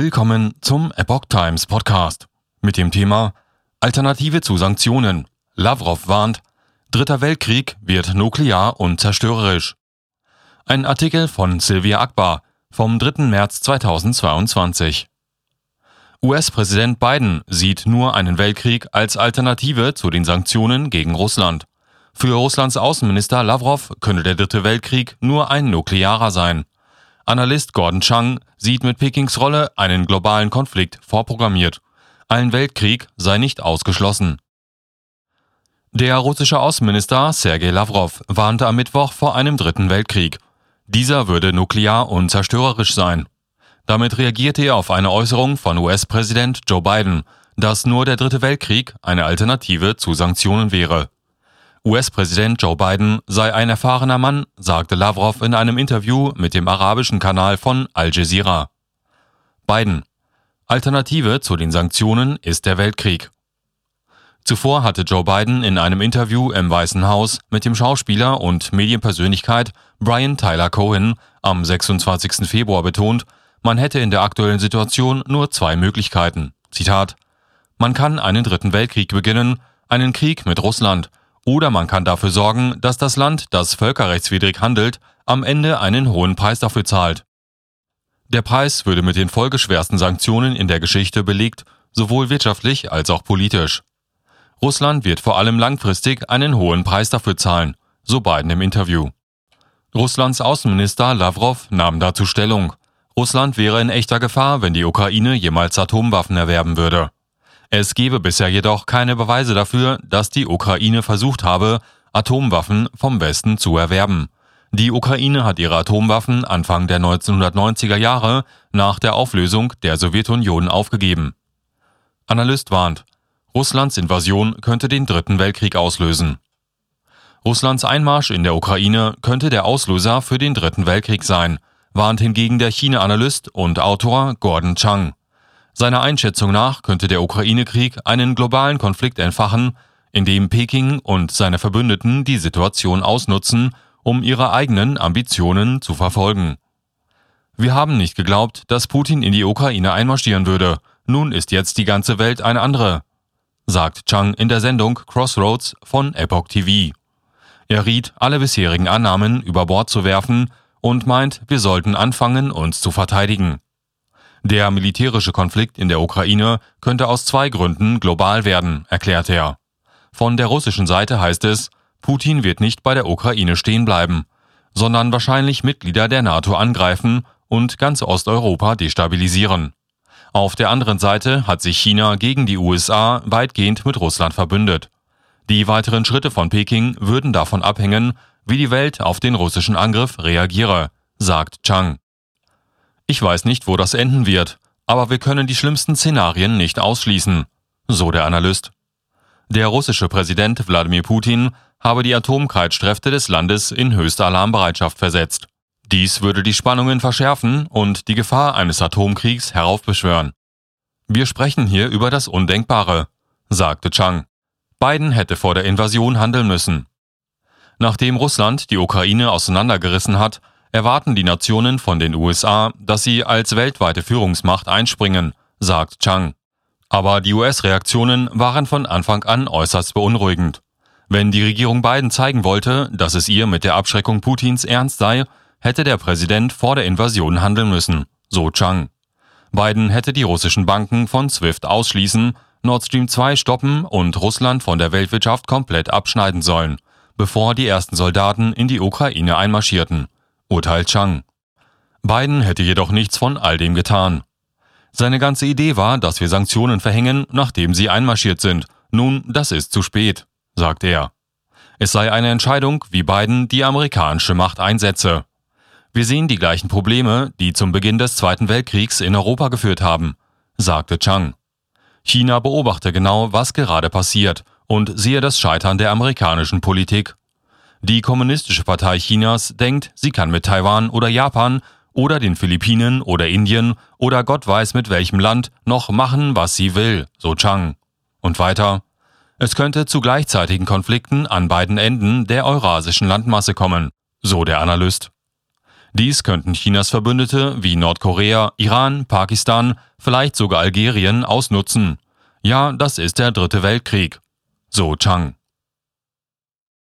Willkommen zum Epoch Times Podcast mit dem Thema Alternative zu Sanktionen. Lavrov warnt, Dritter Weltkrieg wird nuklear und zerstörerisch. Ein Artikel von Sylvia Akbar vom 3. März 2022. US-Präsident Biden sieht nur einen Weltkrieg als Alternative zu den Sanktionen gegen Russland. Für Russlands Außenminister Lavrov könne der Dritte Weltkrieg nur ein nuklearer sein. Analyst Gordon Chang sieht mit Pekings Rolle einen globalen Konflikt vorprogrammiert. Ein Weltkrieg sei nicht ausgeschlossen. Der russische Außenminister Sergei Lavrov warnte am Mittwoch vor einem dritten Weltkrieg. Dieser würde nuklear und zerstörerisch sein. Damit reagierte er auf eine Äußerung von US-Präsident Joe Biden, dass nur der dritte Weltkrieg eine Alternative zu Sanktionen wäre. US-Präsident Joe Biden sei ein erfahrener Mann, sagte Lavrov in einem Interview mit dem arabischen Kanal von Al Jazeera. Biden. Alternative zu den Sanktionen ist der Weltkrieg. Zuvor hatte Joe Biden in einem Interview im Weißen Haus mit dem Schauspieler und Medienpersönlichkeit Brian Tyler Cohen am 26. Februar betont, man hätte in der aktuellen Situation nur zwei Möglichkeiten. Zitat: Man kann einen dritten Weltkrieg beginnen, einen Krieg mit Russland, oder man kann dafür sorgen, dass das Land, das völkerrechtswidrig handelt, am Ende einen hohen Preis dafür zahlt. Der Preis würde mit den folgeschwersten Sanktionen in der Geschichte belegt, sowohl wirtschaftlich als auch politisch. Russland wird vor allem langfristig einen hohen Preis dafür zahlen, so Biden im Interview. Russlands Außenminister Lavrov nahm dazu Stellung. Russland wäre in echter Gefahr, wenn die Ukraine jemals Atomwaffen erwerben würde. Es gebe bisher jedoch keine Beweise dafür, dass die Ukraine versucht habe, Atomwaffen vom Westen zu erwerben. Die Ukraine hat ihre Atomwaffen Anfang der 1990er Jahre nach der Auflösung der Sowjetunion aufgegeben. Analyst warnt, Russlands Invasion könnte den Dritten Weltkrieg auslösen. Russlands Einmarsch in der Ukraine könnte der Auslöser für den Dritten Weltkrieg sein, warnt hingegen der China-Analyst und Autor Gordon Chang. Seiner Einschätzung nach könnte der Ukraine-Krieg einen globalen Konflikt entfachen, in dem Peking und seine Verbündeten die Situation ausnutzen, um ihre eigenen Ambitionen zu verfolgen. Wir haben nicht geglaubt, dass Putin in die Ukraine einmarschieren würde. Nun ist jetzt die ganze Welt eine andere, sagt Chang in der Sendung Crossroads von Epoch TV. Er riet, alle bisherigen Annahmen über Bord zu werfen und meint, wir sollten anfangen, uns zu verteidigen. Der militärische Konflikt in der Ukraine könnte aus zwei Gründen global werden, erklärte er. Von der russischen Seite heißt es, Putin wird nicht bei der Ukraine stehen bleiben, sondern wahrscheinlich Mitglieder der NATO angreifen und ganz Osteuropa destabilisieren. Auf der anderen Seite hat sich China gegen die USA weitgehend mit Russland verbündet. Die weiteren Schritte von Peking würden davon abhängen, wie die Welt auf den russischen Angriff reagiere, sagt Chang. Ich weiß nicht, wo das enden wird, aber wir können die schlimmsten Szenarien nicht ausschließen, so der Analyst. Der russische Präsident Wladimir Putin habe die Atomkreitsträfte des Landes in höchste Alarmbereitschaft versetzt. Dies würde die Spannungen verschärfen und die Gefahr eines Atomkriegs heraufbeschwören. Wir sprechen hier über das Undenkbare, sagte Chang. Biden hätte vor der Invasion handeln müssen. Nachdem Russland die Ukraine auseinandergerissen hat, erwarten die Nationen von den USA, dass sie als weltweite Führungsmacht einspringen, sagt Chang. Aber die US-Reaktionen waren von Anfang an äußerst beunruhigend. Wenn die Regierung Biden zeigen wollte, dass es ihr mit der Abschreckung Putins ernst sei, hätte der Präsident vor der Invasion handeln müssen, so Chang. Biden hätte die russischen Banken von SWIFT ausschließen, Nord Stream 2 stoppen und Russland von der Weltwirtschaft komplett abschneiden sollen, bevor die ersten Soldaten in die Ukraine einmarschierten urteilt Chang. Biden hätte jedoch nichts von all dem getan. Seine ganze Idee war, dass wir Sanktionen verhängen, nachdem sie einmarschiert sind. Nun, das ist zu spät, sagt er. Es sei eine Entscheidung, wie Biden die amerikanische Macht einsetze. Wir sehen die gleichen Probleme, die zum Beginn des Zweiten Weltkriegs in Europa geführt haben, sagte Chang. China beobachte genau, was gerade passiert und sehe das Scheitern der amerikanischen Politik. Die Kommunistische Partei Chinas denkt, sie kann mit Taiwan oder Japan oder den Philippinen oder Indien oder Gott weiß mit welchem Land noch machen, was sie will, so Chang. Und weiter. Es könnte zu gleichzeitigen Konflikten an beiden Enden der eurasischen Landmasse kommen, so der Analyst. Dies könnten Chinas Verbündete wie Nordkorea, Iran, Pakistan, vielleicht sogar Algerien ausnutzen. Ja, das ist der dritte Weltkrieg. So Chang.